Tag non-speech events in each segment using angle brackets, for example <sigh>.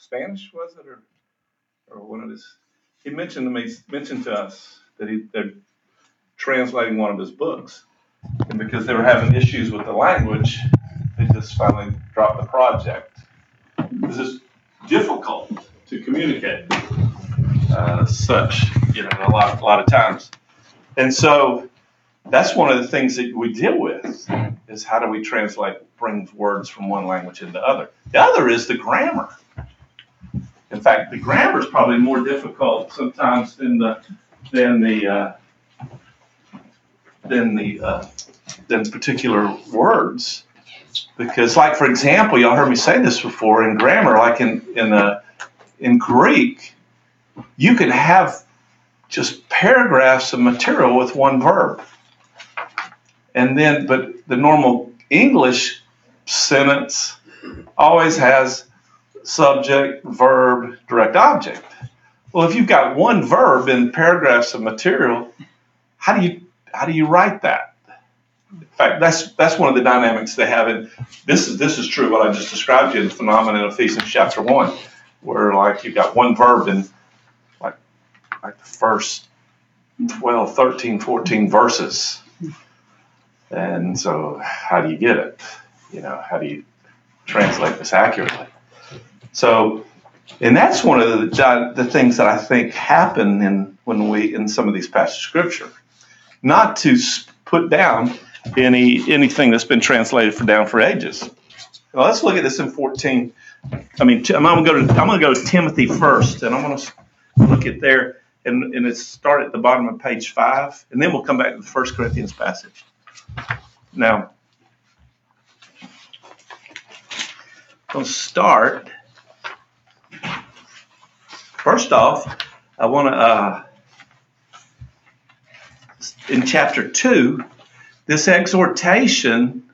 Spanish was it, or or one of his? He mentioned to me mentioned to us that he they're translating one of his books, and because they were having issues with the language, they just finally dropped the project. This is difficult to communicate, uh, such you know a lot a lot of times, and so that's one of the things that we deal with is how do we translate bring words from one language into other. The other is the grammar. In fact, the grammar is probably more difficult sometimes than the than the uh, than the uh, than particular words, because, like for example, y'all heard me say this before in grammar, like in in uh, in Greek, you can have just paragraphs of material with one verb, and then but the normal English sentence always has subject, verb, direct object. Well, if you've got one verb in paragraphs of material, how do you how do you write that? In fact, that's that's one of the dynamics they have in this is this is true what I just described to you in the phenomenon of Ephesians chapter one, where like you've got one verb in like like the first 12, 13, 14 verses. And so how do you get it? You know, how do you translate this accurately? So, and that's one of the, the things that I think happen in when we in some of these passages of scripture. Not to put down any anything that's been translated for down for ages. Well, let's look at this in 14. I mean, I'm going to go to I'm going to go to Timothy first, and I'm going to look at there, and, and it's start at the bottom of page five, and then we'll come back to the First Corinthians passage. Now, I'll start First off, I want to, uh, in chapter 2, this exhortation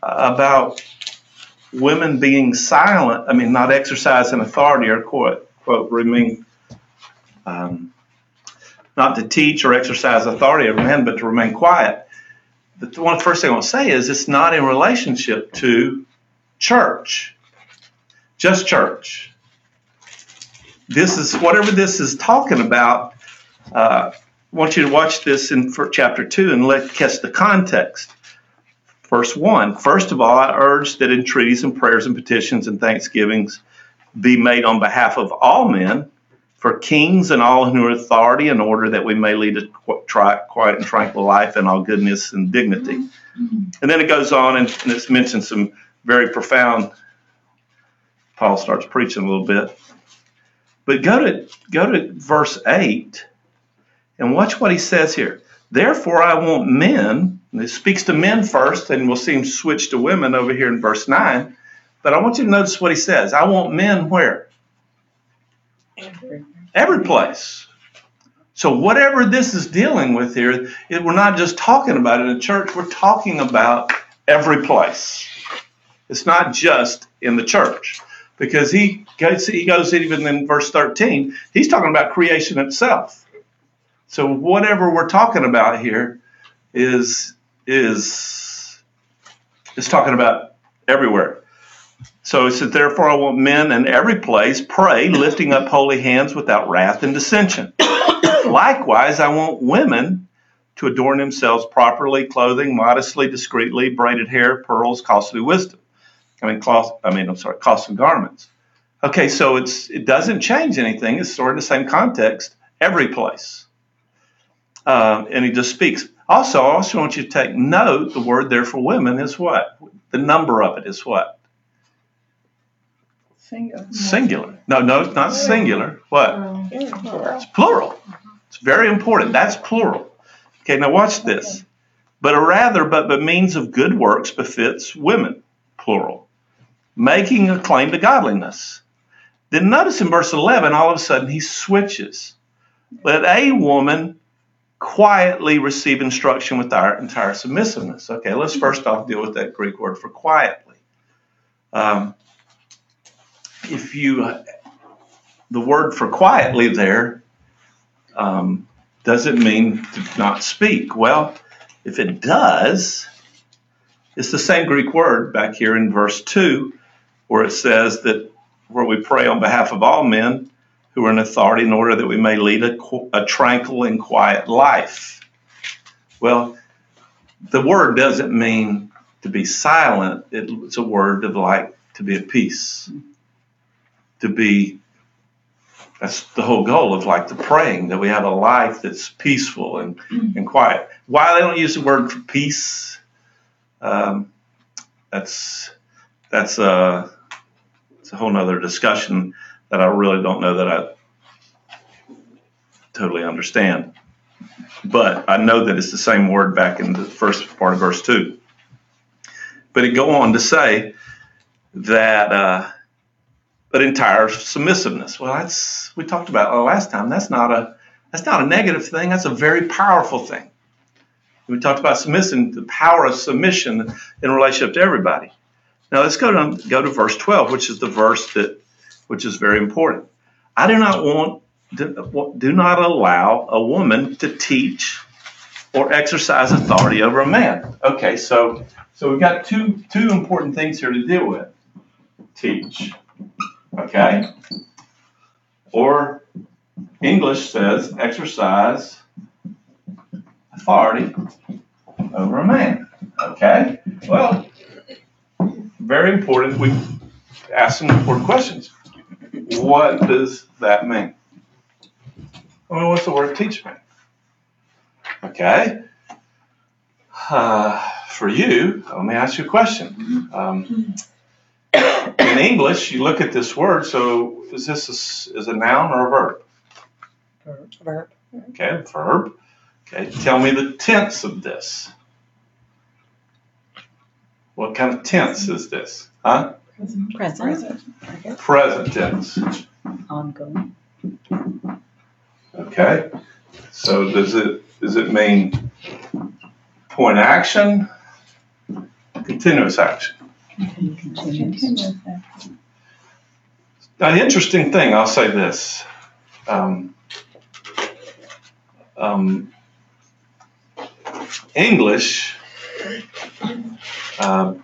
about women being silent, I mean, not exercising authority or quote, quote, remain, um, not to teach or exercise authority over men, but to remain quiet. But The one first thing I want to say is it's not in relationship to church, just church this is whatever this is talking about. Uh, I want you to watch this in chapter two and let catch the context. Verse one. First of all, I urge that entreaties and prayers and petitions and thanksgivings be made on behalf of all men, for kings and all who are authority, in order that we may lead a quiet and tranquil life in all goodness and dignity. Mm-hmm. And then it goes on and, and it's mentioned some very profound. Paul starts preaching a little bit. But go to go to verse 8 and watch what he says here. Therefore I want men, and it speaks to men first, and we'll see him switch to women over here in verse 9. But I want you to notice what he says. I want men where? Every, place. So whatever this is dealing with here, it, we're not just talking about it in church, we're talking about every place. It's not just in the church because he goes, he goes even in verse 13, he's talking about creation itself. So whatever we're talking about here is is is talking about everywhere. So he said, Therefore I want men in every place pray, lifting up holy hands without wrath and dissension. <coughs> Likewise, I want women to adorn themselves properly, clothing modestly, discreetly, braided hair, pearls, costly wisdom. I mean, cloth. I mean, I'm sorry, costly garments. Okay, so it's it doesn't change anything. It's sort of the same context every place. Uh, and he just speaks. Also, I also want you to take note. The word there for women is what? The number of it is what? Singular. Singular. No, no, it's not singular. What? It's plural. It's very important. That's plural. Okay, now watch this. But a rather, but the means of good works befits women, plural making a claim to godliness. Then notice in verse 11, all of a sudden he switches. Let a woman quietly receive instruction with our entire submissiveness. Okay, let's first off deal with that Greek word for quietly. Um, if you, the word for quietly there um, does it mean to not speak. Well, if it does, it's the same Greek word back here in verse 2 where it says that where we pray on behalf of all men who are in authority in order that we may lead a, a tranquil and quiet life. Well, the word doesn't mean to be silent, it's a word of like to be at peace, to be. That's the whole goal of like the praying that we have a life that's peaceful and, and quiet. Why they don't use the word for peace? Um, that's that's a, it's a whole nother discussion that I really don't know that I totally understand. But I know that it's the same word back in the first part of verse 2. But it go on to say that uh, entire submissiveness. Well, that's we talked about last time. That's not a that's not a negative thing. That's a very powerful thing. We talked about submission, the power of submission in relationship to everybody. Now let's go to go to verse 12, which is the verse that which is very important. I do not want do not allow a woman to teach or exercise authority over a man. Okay, so so we've got two two important things here to deal with. Teach. Okay? Or English says exercise authority over a man. Okay? Well, very important. We ask some important questions. What does that mean? Well, what's the word teach mean? Okay. Uh, for you, let me ask you a question. Um, in English, you look at this word. So, is this a, is a noun or a verb? Verb. Okay, verb. Okay, tell me the tense of this. What kind of tense is this? Huh? Present. Present. Present tense. Ongoing. Okay. So does it does it mean point action? Continuous action. Continuous. Now, the interesting thing, I'll say this. Um, um, English, uh,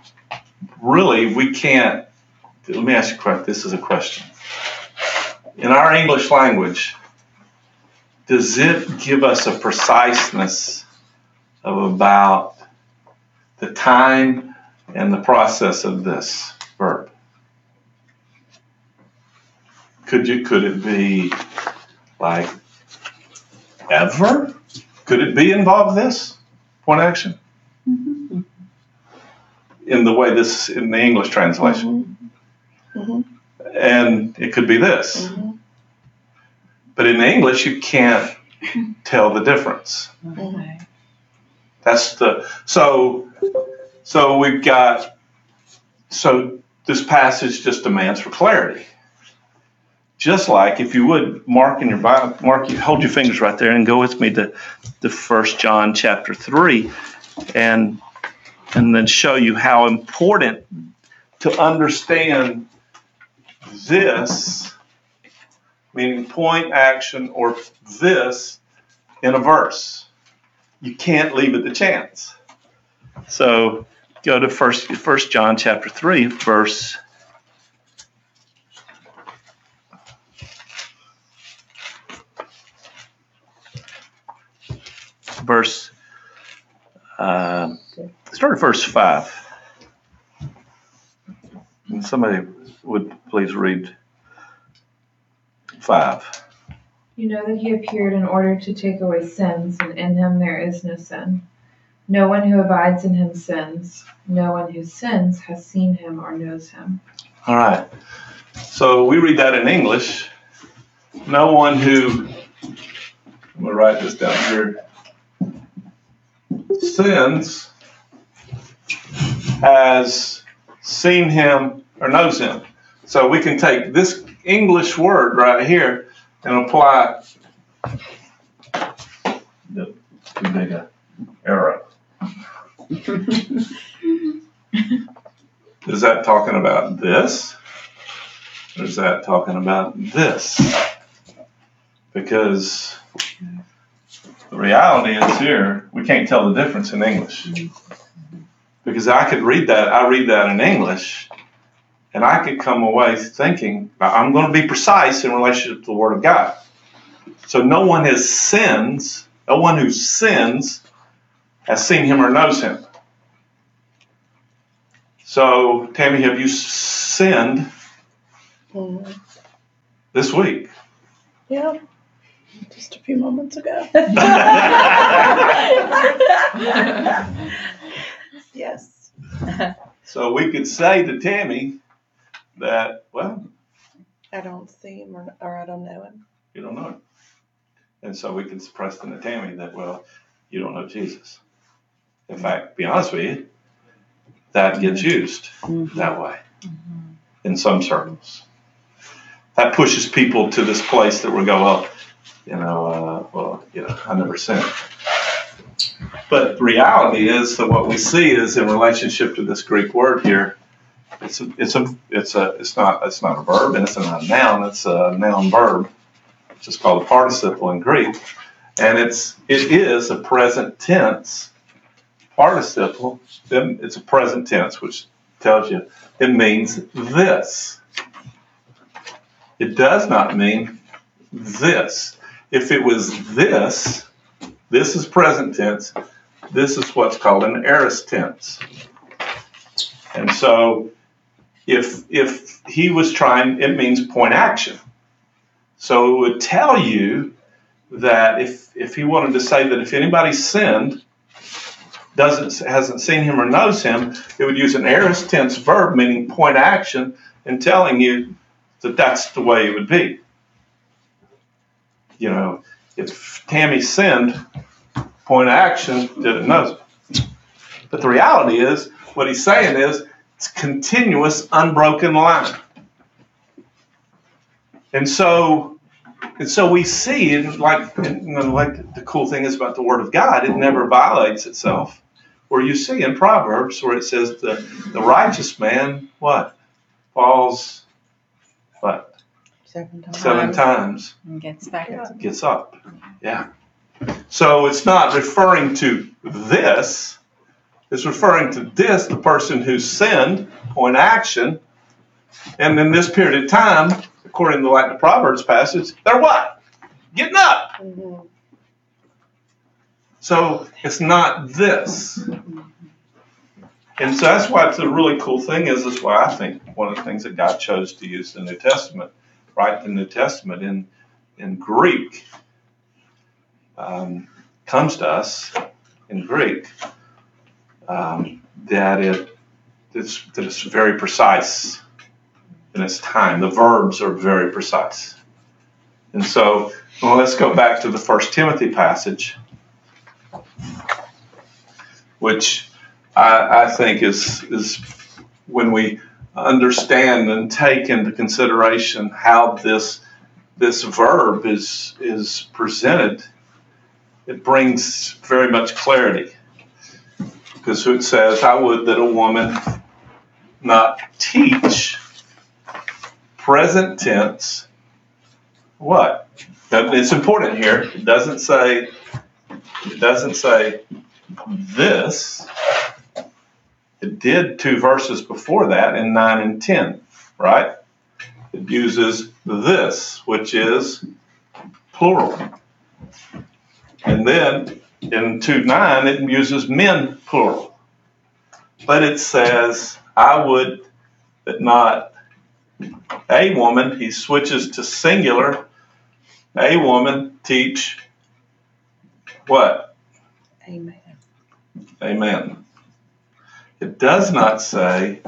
really, we can't. Let me ask you a question. This is a question. In our English language, does it give us a preciseness of about the time and the process of this verb? Could you could it be like ever? Could it be involved this point action? Mm-hmm. In the way this in the English translation. Mm-hmm. And it could be this. Mm-hmm. But in English you can't tell the difference. Okay. That's the so so we've got so this passage just demands for clarity. Just like if you would mark in your Bible, mark you hold your fingers right there and go with me to the first John chapter three and and then show you how important to understand this meaning point action or this in a verse you can't leave it to chance. So go to first first John chapter 3 verse verse uh, start at verse 5. And somebody would please read 5. You know that he appeared in order to take away sins, and in him there is no sin. No one who abides in him sins. No one who sins has seen him or knows him. All right. So we read that in English. No one who, I'm going to write this down here, sins has seen him or knows him. So we can take this English word right here and apply the too big a arrow. <laughs> Is that talking about this? Or is that talking about this? Because the reality is here, we can't tell the difference in English. Because I could read that, I read that in English, And I could come away thinking, I'm going to be precise in relationship to the Word of God. So no one has sins, no one who sins has seen him or knows him. So, Tammy, have you sinned Mhm. this week? Yeah, just a few moments ago. <laughs> yes. So we could say to Tammy that, well, I don't see him or, or I don't know him. you don't know him. And so we could suppress to Tammy that, well, you don't know Jesus. In fact, be honest with you, that gets used mm-hmm. that way in some circles. That pushes people to this place that we go, well, you know, uh, well, you know, I never sinned. But the reality is that what we see is in relationship to this Greek word here, it's a, it's a, it's a, it's not, it's not a verb and it's not a noun. It's a noun verb. It's just called a participle in Greek, and it's, it is a present tense participle. It's a present tense, which tells you it means this. It does not mean this. If it was this, this is present tense. This is what's called an aorist tense. And so if if he was trying, it means point action. So it would tell you that if if he wanted to say that if anybody sinned, doesn't hasn't seen him or knows him, it would use an aorist tense verb meaning point action and telling you that that's the way it would be. You know, if Tammy sinned, point of action, didn't know. But the reality is, what he's saying is, it's continuous, unbroken line. And so, and so we see, and like, and like the cool thing is about the Word of God, it never violates itself. Where you see in Proverbs where it says the, the righteous man, what? Falls, what? Seven times. Seven times And gets back Yeah. up. gets up. Yeah. So it's not referring to this. It's referring to this, the person who sinned, or point action. And in this period of time, according to like the Proverbs passage, they're what? Getting up. Mhm. So it's not this. And so that's why it's a really cool thing is that's why I think one of the things that God chose to use in the New Testament, write the New Testament in in Greek, um, comes to us in Greek. Um, that it it's, that it's very precise in its time. The verbs are very precise. And so, well, let's go back to the First Timothy passage which I, I think is is when we understand and take into consideration how this this verb is is presented, it brings very much clarity. Because it says, "I would that a woman not teach present tense." What? It's important here. It doesn't say. It doesn't say this. It did two verses before that in 9 and 10, right? It uses this, which is plural. And then in 2 9, it uses men plural. But it says, I would that not a woman, he switches to singular, a woman teach what? Amen. Amen. It does not say,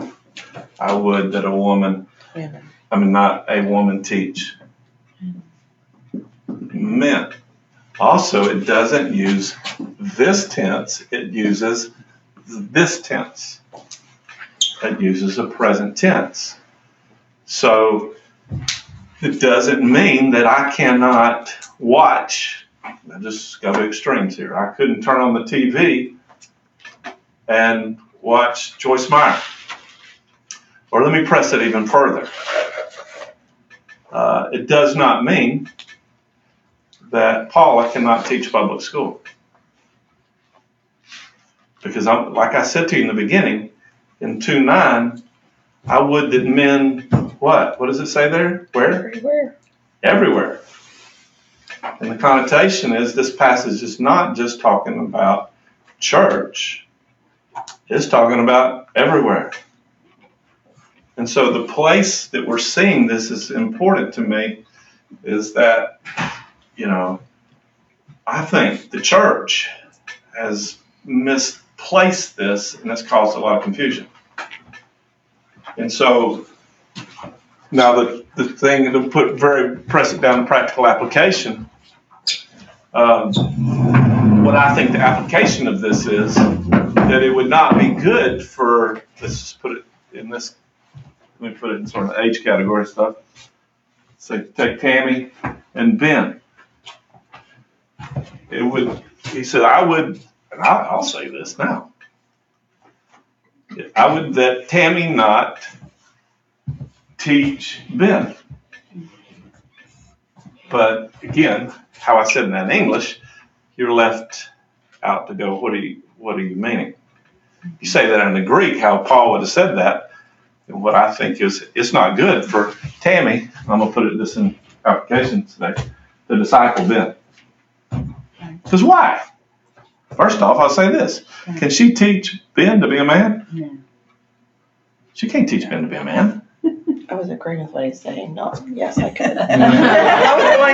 I would that a woman. I mean, not a woman teach. Men. Also, it doesn't use this tense, it uses this tense. It uses a present tense. So, it doesn't mean that I cannot watch. I just go to extremes here. I couldn't turn on the TV and watch Joyce Meyer. Or let me press it even further. Uh, it does not mean that Paula cannot teach public school. Because, I'm, like I said to you in the beginning, in 2 9, I would that men, what? What does it say there? Where? Everywhere. Everywhere. And the connotation is this passage is not just talking about church, it's talking about everywhere. And so the place that we're seeing this is important to me is that, you know, I think the church has misplaced this and that's caused a lot of confusion. And so now the, the thing to put very press it down to practical application. Um, what I think the application of this is that it would not be good for let's just put it in this let me put it in sort of age category stuff. So take Tammy and Ben. It would he said I would and I, I'll say this now. I would that Tammy not teach Ben. But again, how I said in that English, you're left out to go, what are you, what are you meaning? You say that in the Greek, how Paul would have said that. And what I think is, it's not good for Tammy, I'm going to put it this in application today, the disciple Ben. Because why? First off, I'll say this. Can she teach Ben to be a man? No. She can't teach Ben to be a man. I was agreeing with what he's saying. No, yes, I could. <laughs>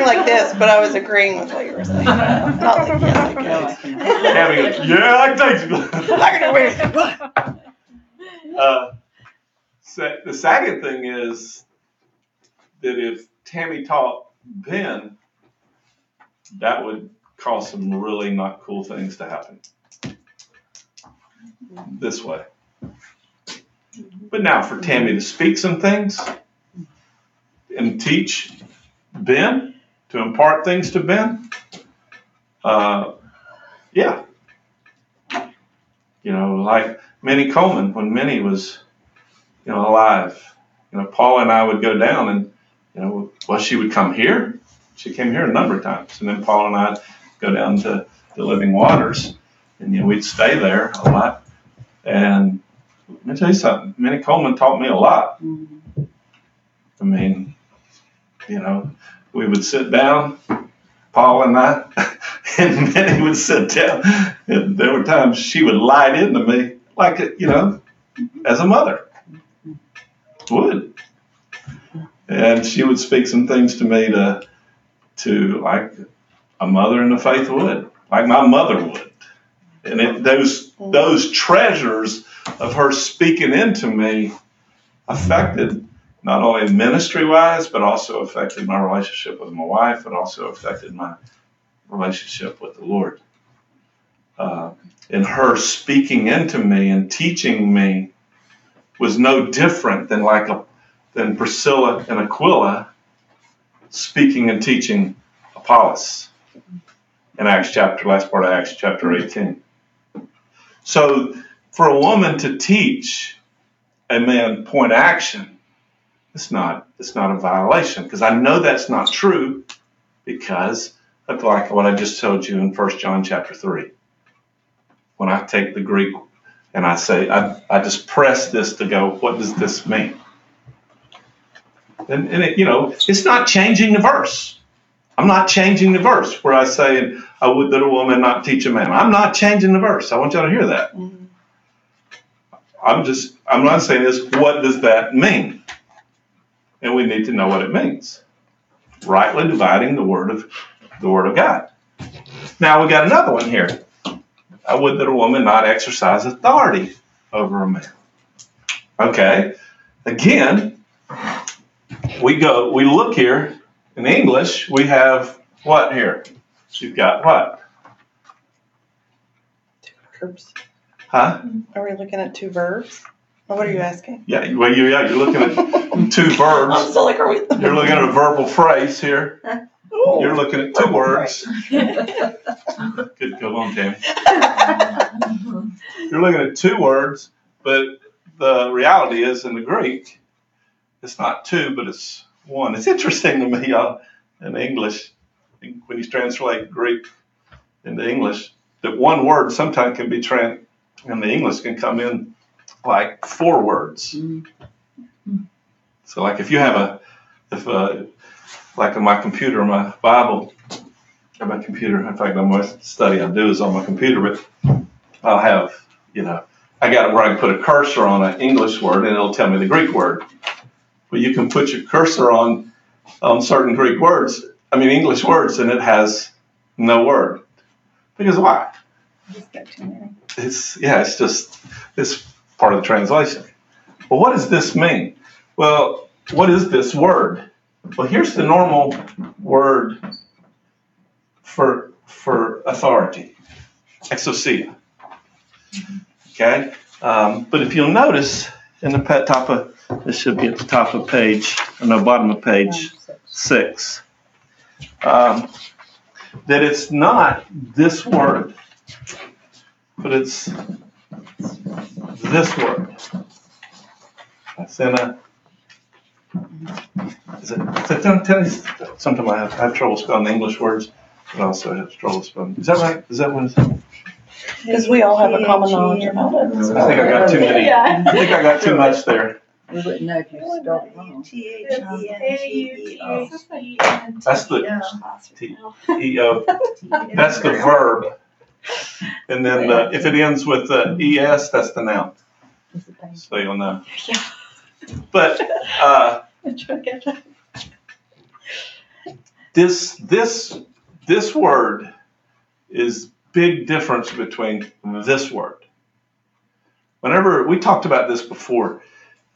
I was going like this, but I was agreeing with what you were saying. Not like, yes, I No, I could. can. Tammy goes, yeah, I can teach you. I can agree with what? Uh, the second thing is that if Tammy taught Ben, that would cause some really not cool things to happen. This way. But now for Tammy to speak some things and teach Ben, to impart things to Ben, uh, yeah. You know, like Minnie Coleman, when Minnie was, you know, alive. You know, Paula and I would go down and, you know, well, she would come here. She came here a number of times. And then Paula and I go down to the Living Waters and, you know, we'd stay there a lot. And let me tell you something, Minnie Coleman taught me a lot. Mhm. I mean, you know, we would sit down, Paul and I, <laughs> and Minnie would sit down. And there were times she would light into me like, you know, as a mother would. And she would speak some things to me to, to like a mother in the faith would, like my mother would. And it, those those treasures of her speaking into me affected not only ministry wise, but also affected my relationship with my wife. It also affected my relationship with the Lord. Uh, and her speaking into me and teaching me was no different than like a than Priscilla and Aquila speaking and teaching Apollos in Acts chapter last part of Acts chapter 18. So for a woman to teach a man point action, it's not it's not a violation because I know that's not true because of like what I just told you in 1 John chapter 3. When I take the Greek and I say I, I just press this to go, what does this mean? And, and it, you know, it's not changing the verse. I'm not changing the verse where I say, I would that a woman not teach a man. I'm not changing the verse. I want y'all to hear that. Mhm. I'm just, I'm not saying this, what does that mean? And we need to know what it means. Rightly dividing the word of the word of God. Now we got another one here. I would that a woman not exercise authority over a man. Okay. Again, we go, we look here in English, we have what here? You've got what? Verbs. Huh? Are we looking at two verbs? Or what are you asking? Yeah, well, you, yeah, you're looking at <laughs> two <laughs> I'm verbs. still like, are we? You're looking at a verbal phrase here. Ooh. You're looking at two words. <laughs> Good, go on, Tammy. <laughs> You're looking at two words, but the reality is in the Greek, it's not two, but it's one. It's interesting to me uh, in English, when you translate Greek into English, that one word sometimes can be trans, in the English can come in like four words. Mhm. So, like if you have a, if uh, like on my computer, my Bible, on my computer. In fact, on my study I do is on my computer, but I'll have, you know, I got it where I can put a cursor on an English word and it'll tell me the Greek word. But you can put your cursor on on certain Greek words, I mean English words, and it has no word. Because why? Just got too many. It's yeah, it's just it's part of the translation. Well, what does this mean? Well, what is this word? Well, here's the normal word for for authority, exousia. Okay, um, but if you'll notice in the top of this should be at the top of page, or no, bottom of page six, um, that it's not this word, but it's this word. That's in a. Is it? Is it don't tell me. Sometimes I have, I have trouble spelling English words, but also I also have trouble spelling. Is that right? Is that what? It's, I Because we all have a common knowledge about it. think I got too many. I think I got too much there. We wouldn't know if you spelled it wrong. That's the T E O. That's the verb. And then the, if it ends with uh, the es, that's the noun. Is it pain? So you'll know. But uh, <laughs> this this this word is big difference between this word. Whenever we talked about this before,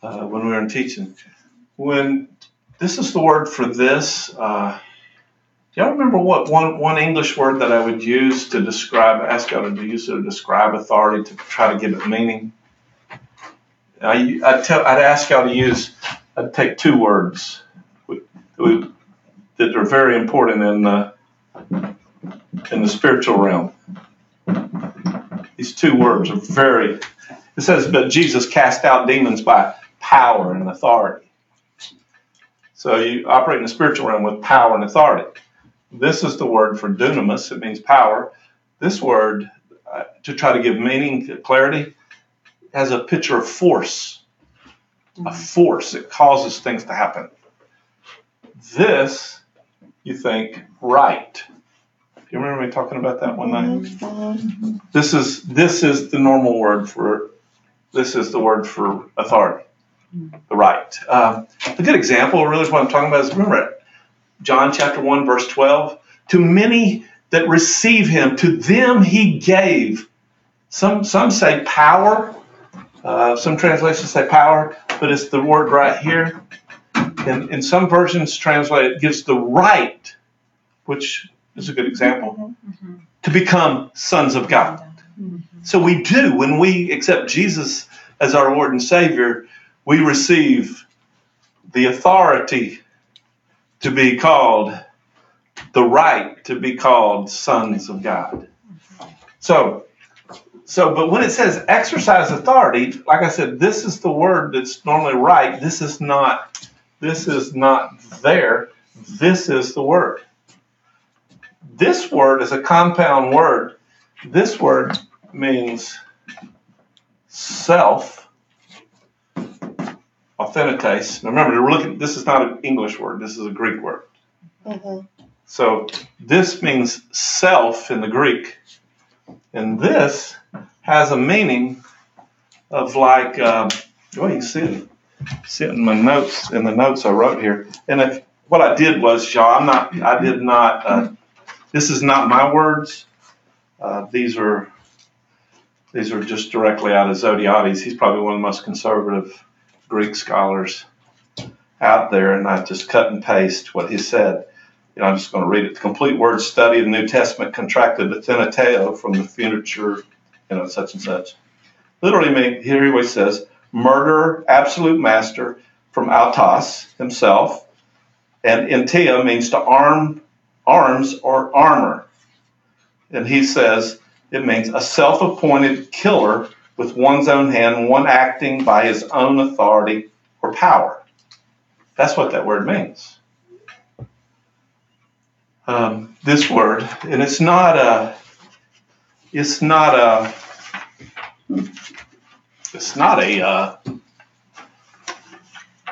uh, when we were in teaching, when this is the word for this. Uh, do y'all remember what one one English word that I would use to describe? Ask y'all to use it to describe authority to try to give it meaning. I, I'd, tell, I'd ask y'all to use, I'd take two words that are very important in the, in the spiritual realm. These two words are very, it says, but Jesus cast out demons by power and authority. So you operate in the spiritual realm with power and authority. This is the word for dunamis, it means power. This word, uh, to try to give meaning, clarity, has a picture of force, a force that causes things to happen. This, you think, right. You remember me talking about that one night? This is this is the normal word for this is the word for authority, the right. Um, a good example, really, what I'm talking about is remember it. John chapter one verse twelve. To many that receive him, to them he gave. Some some say power. Uh, some translations say power, but it's the word right here. And in some versions translate it gives the right, which is a good example, mm-hmm. Mm-hmm. to become sons of God. Mm-hmm. So we do when we accept Jesus as our Lord and Savior, we receive the authority to be called the right to be called sons of God. So so but when it says exercise authority, like I said, this is the word that's normally right. This is not this is not there. This is the word. This word is a compound word. This word means self authenticates. Now remember, we're looking. This is not an English word. This is a Greek word. Mhm. So this means self in the Greek, and this has a meaning of like. Um, you can see it. See it in my notes. In the notes I wrote here, and if what I did was, y'all, I'm not. I did not. Uh, this is not my words. Uh, these are. These are just directly out of Zodhiates. He's probably one of the most conservative Greek scholars out there, and I just cut and paste what he said. You know, I'm just going to read it. The complete word study of the New Testament contracted authenteo from the future, you know, such and such. Literally, mean, here he always says, murder, absolute master, from autos, himself, and entia means to arm, arms or armor. And he says it means a self appointed killer with one's own hand, one acting by his own authority or power. That's what that word means. Um, this word, and it's not a, it's not a, it's not a, uh,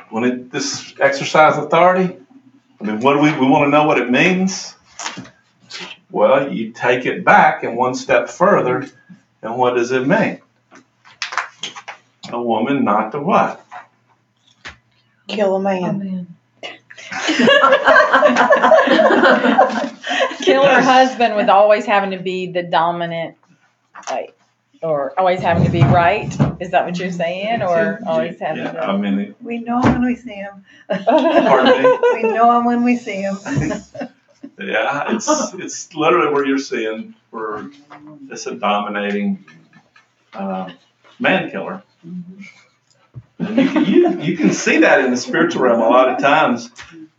when it, this exercise authority, I mean, what do we, we want to know what it means? Well, you take it back and one step further, and what does it mean? A woman not to what? Kill a man. man. <laughs> Kill her husband with always having to be the dominant, like, or always having to be right. Is that what you're saying, or always having Yeah, to? I mean, it- We know him when we see him. pardon me? <laughs> We know him when we see him. <laughs> Yeah, it's it's literally where you're seeing where it's a dominating uh, man killer. And you, you you can see that in the spiritual realm a lot of times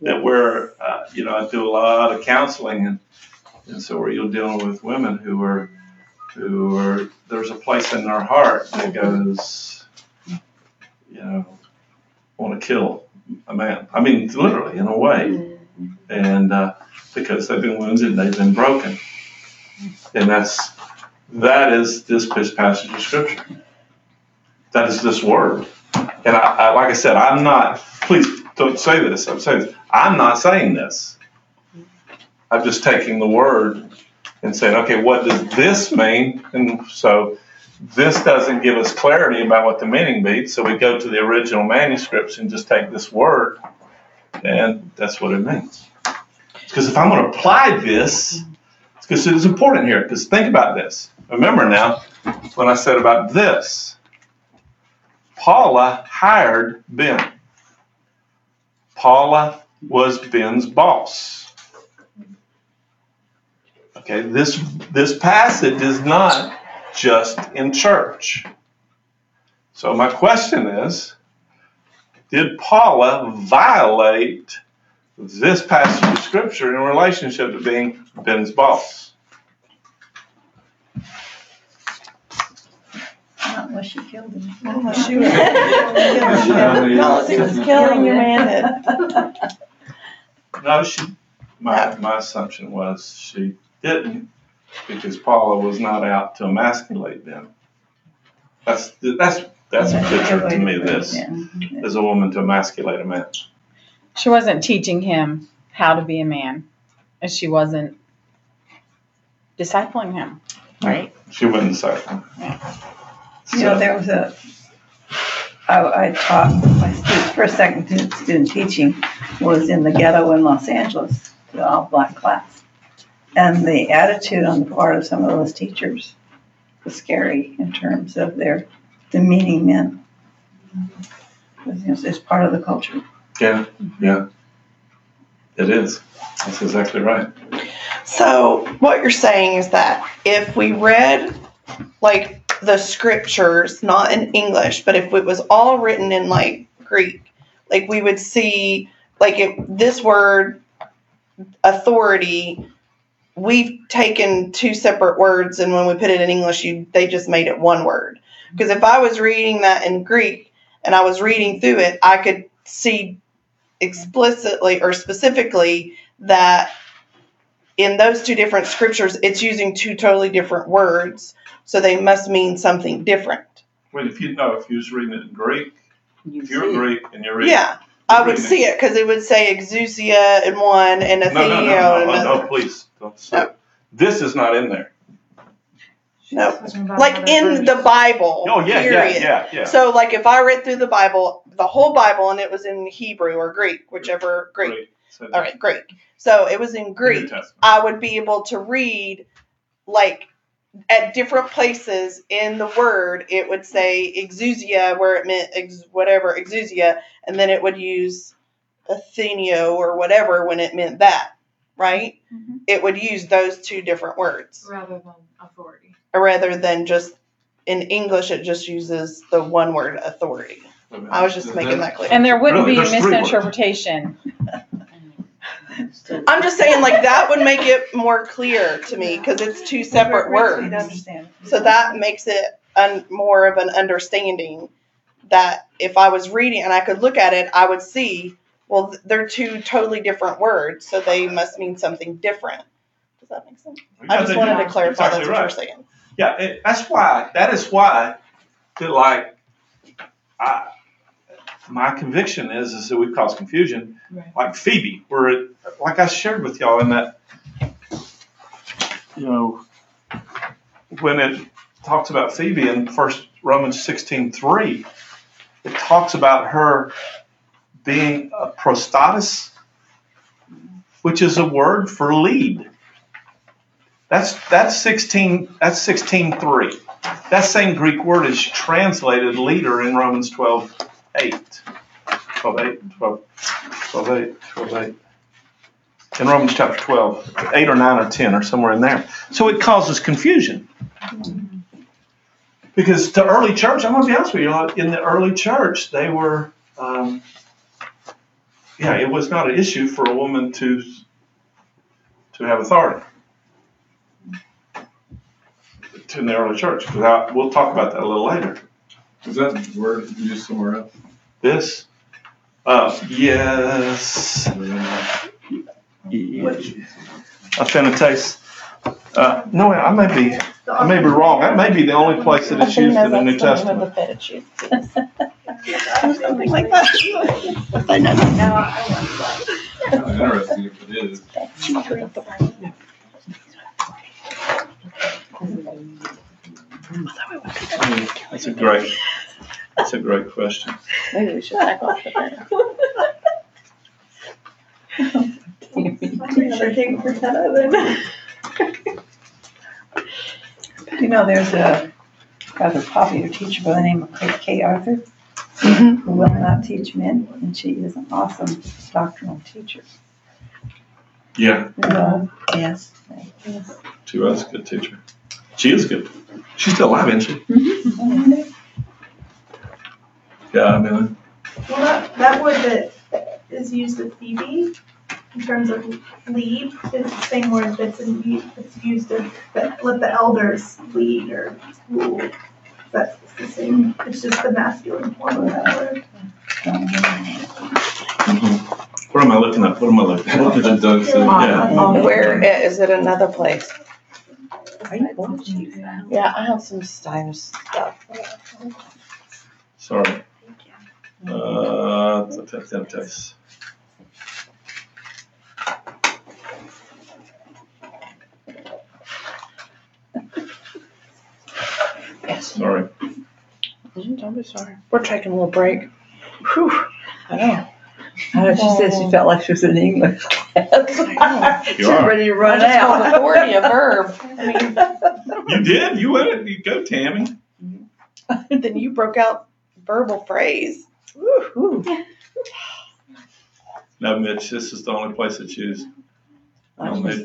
that where uh, you know I do a lot of counseling and and so where you're dealing with women who are who are there's a place in their heart that goes you know want to kill a man. I mean literally in a way and uh, because they've been wounded, they've been broken, and that's that is this, this passage of scripture. That is this word, and I, I, like I said, I'm not. Please don't say this. I'm saying this. I'm not saying this. I'm just taking the word and saying, okay, what does this mean? And so this doesn't give us clarity about what the meaning means. So we go to the original manuscripts and just take this word, and that's what it means. Because if I'm going to apply this, because it is important here. Because think about this. Remember now, when I said about this, Paula hired Ben. Paula was Ben's boss. Okay, this this passage is not just in church. So my question is, did Paula violate this passage of scripture in relationship to being Ben's boss? Not unless she killed him. Oh, she was- <laughs> No, she was killing your man. <laughs> No, she. My my assumption was she didn't because Paula was not out to emasculate them. That's that's that's a picture to me. This Yeah. is a woman to emasculate a man. She wasn't teaching him how to be a man, and she wasn't discipling him, right? She wouldn't say. You know, there was a, I, I taught, my student, first, second student- student teaching was in the ghetto in Los Angeles, the all-black class. And the attitude on the part of some of those teachers was scary in terms of their demeaning men. It's, it's part of the culture. Yeah, yeah. It is. That's exactly right. So what you're saying is that if we read like the scriptures, not in English, but if it was all written in like Greek, like we would see like if this word authority, we've taken two separate words and when we put it in English, you they just made it one word. Because if I was reading that in Greek and I was reading through it, I could see explicitly or specifically that in those two different scriptures, it's using two totally different words, so they must mean something different. Well, if you know, if you was reading it in Greek, You if you're Greek and you're reading, Yeah, I would see it because it would say exousia in one and no, no, athenia no, no, no, another. no, please don't say. it. This is not in there. No. Like another in the. Bible. Oh yeah, period. yeah, yeah, yeah. So, like, if I read through the Bible, the whole Bible, and it was in Hebrew or Greek, whichever Greek. Greek. So All right, Greek. So it was in Greek. I would be able to read like at different places in the word it would say exousia where it meant ex- whatever exousia and then it would use athenio or whatever when it meant that right Mhm. it would use those two different words rather than authority. rather than just in english it just uses the one word authority i was just making that clear And there wouldn't Really? be a There's three words. misinterpretation. <laughs> i'm just saying like that would make it more clear to me because it's two separate words understand. So that makes it un- more of an understanding that if I was reading and I could look at it, I would see, well, they're two totally different words, so they must mean something different. Does that make sense? I just wanted do. to clarify Exactly that's what right. you're saying. Yeah, it, that's why. That is why. That like, I, my conviction is, is that we've caused confusion. Right. Like Phoebe, where it, like I shared with y'all in that, you know, when it talks about Phoebe in First Romans sixteen three, it talks about her being a prostatis, which is a word for lead. That's that's sixteen. That's sixteen three. That same Greek word is translated leader in Romans 12 8. 12 8, 12, 12 8, 12 8. In Romans chapter 12, 8 or 9 or 10 or somewhere in there. So it causes confusion. Because the early church, I'm going to be honest with you, in the early church, they were, um, yeah, it was not an issue for a woman to, to have authority in the early church. I- we'll talk about that a little later. Is that word used somewhere else? This, uh, yes. Affinities. Uh, no, I may be, I may be wrong. That may be the only place that it's used in the New Testament. Something like that. I know. Interesting if it is. That's a great, that's a great question. Maybe we should back off the You know, there's a rather popular teacher by the name of Kate K. Arthur, Mhm. who will not teach men, and she is an awesome doctrinal teacher. Yeah, So, Yes. she was a good teacher. She is good. She's still alive, isn't she? Yeah, I mean, Well, that, that word that is used with Phoebe in terms of lead is the same word that's in, u- that's used to that let the elders lead or rule. That's the same. It's just the masculine form of that word. what am I looking at? What am I looking at? It does say- Yeah. Um, where i- is it another place? Yeah, I have some style stuff. Sorry. Uh, t- t- t- t- Yes. sorry. Don't be sorry. We're taking a little break. Whew. I know. I know, she said she felt like she was in English class. <laughs> You She's are. ready to I run just called out. authority a verb. I mean, You did? You went it. You go, Tammy. <laughs> then you broke out verbal phrase. Ooh. No, Mitch, this is the only place that's used. I Only